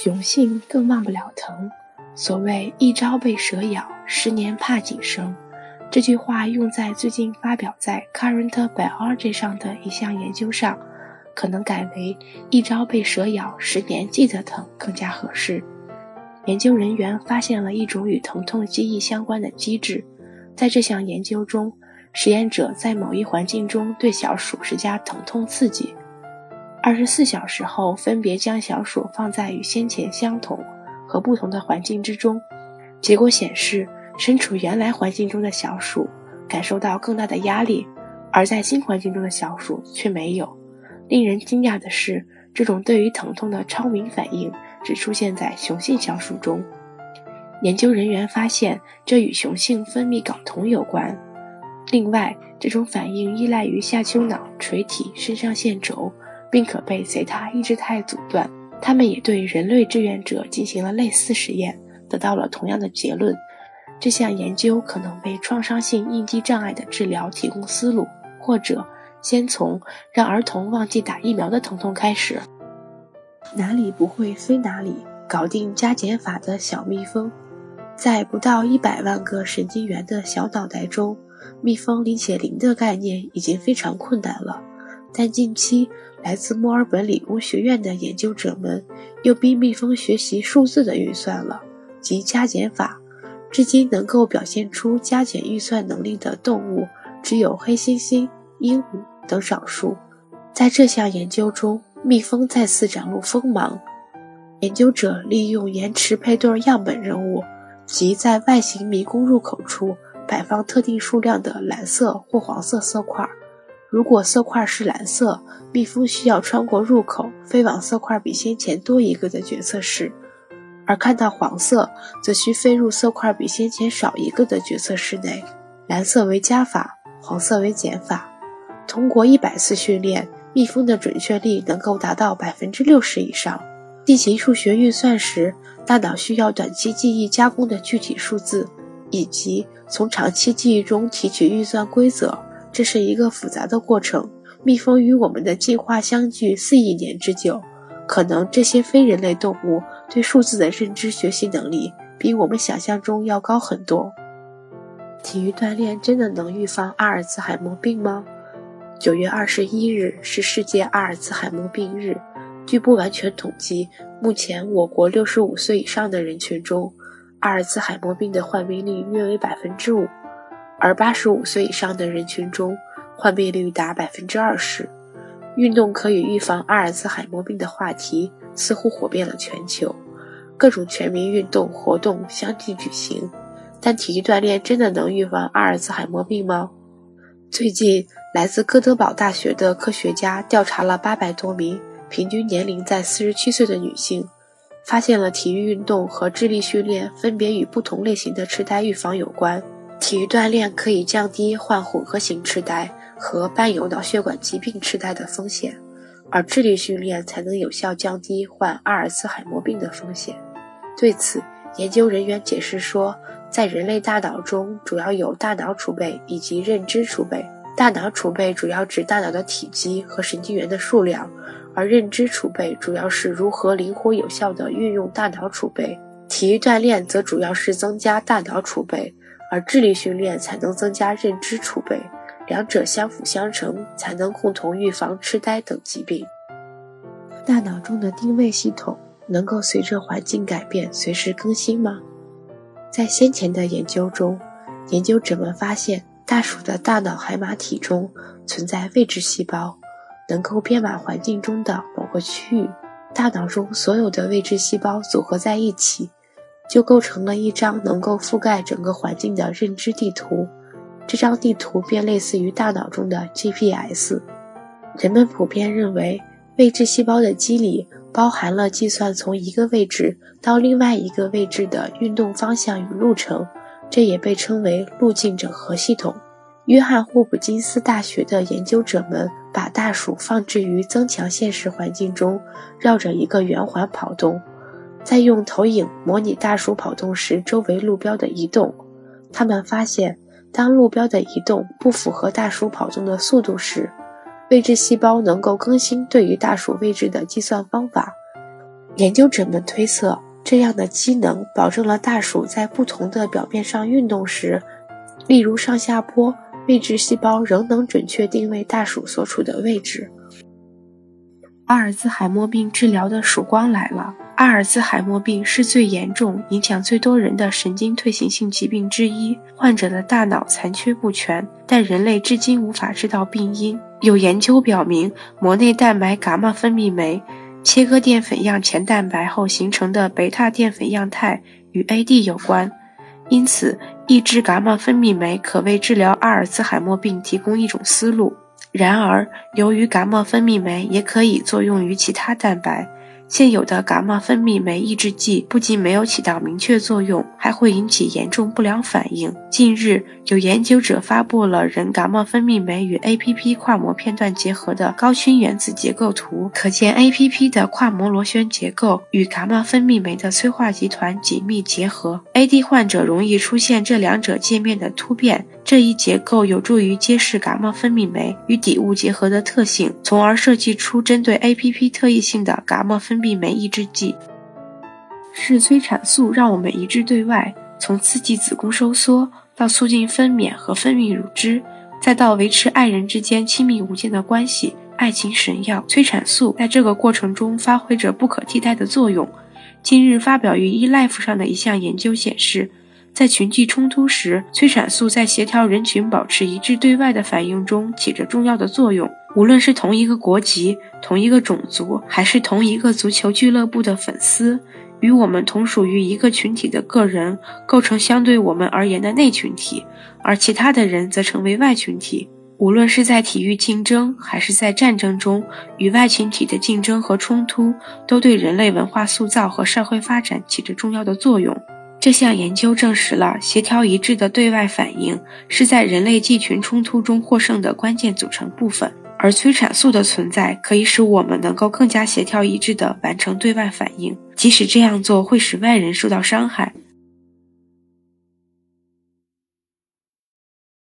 雄性更忘不了疼。所谓“一朝被蛇咬，十年怕井绳”，这句话用在最近发表在《Current Biology》上的一项研究上，可能改为“一朝被蛇咬，十年记得疼”更加合适。研究人员发现了一种与疼痛记忆相关的机制，在这项研究中，实验者在某一环境中对小鼠施加疼痛刺激。二十四小时后，分别将小鼠放在与先前相同和不同的环境之中。结果显示，身处原来环境中的小鼠感受到更大的压力，而在新环境中的小鼠却没有。令人惊讶的是，这种对于疼痛的超敏反应只出现在雄性小鼠中。研究人员发现，这与雄性分泌睾酮有关。另外，这种反应依赖于下丘脑垂体肾上腺轴。并可被随他抑制态阻断。他们也对人类志愿者进行了类似实验，得到了同样的结论。这项研究可能为创伤性应激障碍的治疗提供思路，或者先从让儿童忘记打疫苗的疼痛开始。哪里不会飞哪里，搞定加减法的小蜜蜂。在不到一百万个神经元的小脑袋中，蜜蜂理解零的概念已经非常困难了。但近期，来自墨尔本理工学院的研究者们又逼蜜蜂学习数字的运算了，即加减法。至今能够表现出加减运算能力的动物只有黑猩猩、鹦鹉等少数。在这项研究中，蜜蜂再次展露锋芒。研究者利用延迟配对样本任务，即在外形迷宫入口处摆放特定数量的蓝色或黄色色块。如果色块是蓝色，蜜蜂需要穿过入口，飞往色块比先前多一个的决策室；而看到黄色，则需飞入色块比先前少一个的决策室内。蓝色为加法，黄色为减法。通过一百次训练，蜜蜂的准确率能够达到百分之六十以上。进行数学运算时，大脑需要短期记忆加工的具体数字，以及从长期记忆中提取运算规则。这是一个复杂的过程。蜜蜂与我们的进化相距四亿年之久，可能这些非人类动物对数字的认知学习能力比我们想象中要高很多。体育锻炼真的能预防阿尔茨海默病吗？九月二十一日是世界阿尔茨海默病日。据不完全统计，目前我国六十五岁以上的人群中，阿尔茨海默病的患病率约为百分之五。而八十五岁以上的人群中，患病率达百分之二十。运动可以预防阿尔茨海默病的话题似乎火遍了全球，各种全民运动活动相继举行。但体育锻炼真的能预防阿尔茨海默病吗？最近，来自哥德堡大学的科学家调查了八百多名平均年龄在四十七岁的女性，发现了体育运动和智力训练分别与不同类型的痴呆预防有关。体育锻炼可以降低患混合型痴呆和伴有脑血管疾病痴呆的风险，而智力训练才能有效降低患阿尔茨海默病的风险。对此，研究人员解释说，在人类大脑中主要有大脑储备以及认知储备。大脑储备主要指大脑的体积和神经元的数量，而认知储备主要是如何灵活有效地运用大脑储备。体育锻炼则主要是增加大脑储备。而智力训练才能增加认知储备，两者相辅相成，才能共同预防痴呆等疾病。大脑中的定位系统能够随着环境改变随时更新吗？在先前的研究中，研究者们发现大鼠的大脑海马体中存在位置细胞，能够编码环境中的某个区域。大脑中所有的位置细胞组合在一起。就构成了一张能够覆盖整个环境的认知地图，这张地图便类似于大脑中的 GPS。人们普遍认为，位置细胞的机理包含了计算从一个位置到另外一个位置的运动方向与路程，这也被称为路径整合系统。约翰霍普金斯大学的研究者们把大鼠放置于增强现实环境中，绕着一个圆环跑动。在用投影模拟大鼠跑动时周围路标的移动，他们发现，当路标的移动不符合大鼠跑动的速度时，位置细胞能够更新对于大鼠位置的计算方法。研究者们推测，这样的机能保证了大鼠在不同的表面上运动时，例如上下坡，位置细胞仍能准确定位大鼠所处的位置。阿尔兹海默病治疗的曙光来了。阿尔兹海默病是最严重、影响最多人的神经退行性疾病之一。患者的大脑残缺不全，但人类至今无法知道病因。有研究表明，膜内蛋白伽马分泌酶切割淀粉样前蛋白后形成的贝塔淀粉样态与 AD 有关。因此，抑制伽马分泌酶可为治疗阿尔兹海默病提供一种思路。然而，由于伽马分泌酶也可以作用于其他蛋白。现有的伽马分泌酶抑制剂不仅没有起到明确作用，还会引起严重不良反应。近日，有研究者发布了人伽马分泌酶与 APP 跨膜片段结合的高清原子结构图，可见 APP 的跨膜螺旋结构与伽马分泌酶的催化集团紧密结合。AD 患者容易出现这两者界面的突变，这一结构有助于揭示伽马分泌酶与底物结合的特性，从而设计出针对 APP 特异性的伽马分。泌酶抑制剂是催产素，让我们一致对外，从刺激子宫收缩到促进分娩和分泌乳汁，再到维持爱人之间亲密无间的关系，爱情神药催产素在这个过程中发挥着不可替代的作用。近日发表于《eLife》上的一项研究显示，在群际冲突时，催产素在协调人群保持一致对外的反应中起着重要的作用。无论是同一个国籍、同一个种族，还是同一个足球俱乐部的粉丝，与我们同属于一个群体的个人，构成相对我们而言的内群体，而其他的人则成为外群体。无论是在体育竞争，还是在战争中，与外群体的竞争和冲突，都对人类文化塑造和社会发展起着重要的作用。这项研究证实了协调一致的对外反应是在人类集群冲突中获胜的关键组成部分。而催产素的存在可以使我们能够更加协调一致地完成对外反应，即使这样做会使外人受到伤害。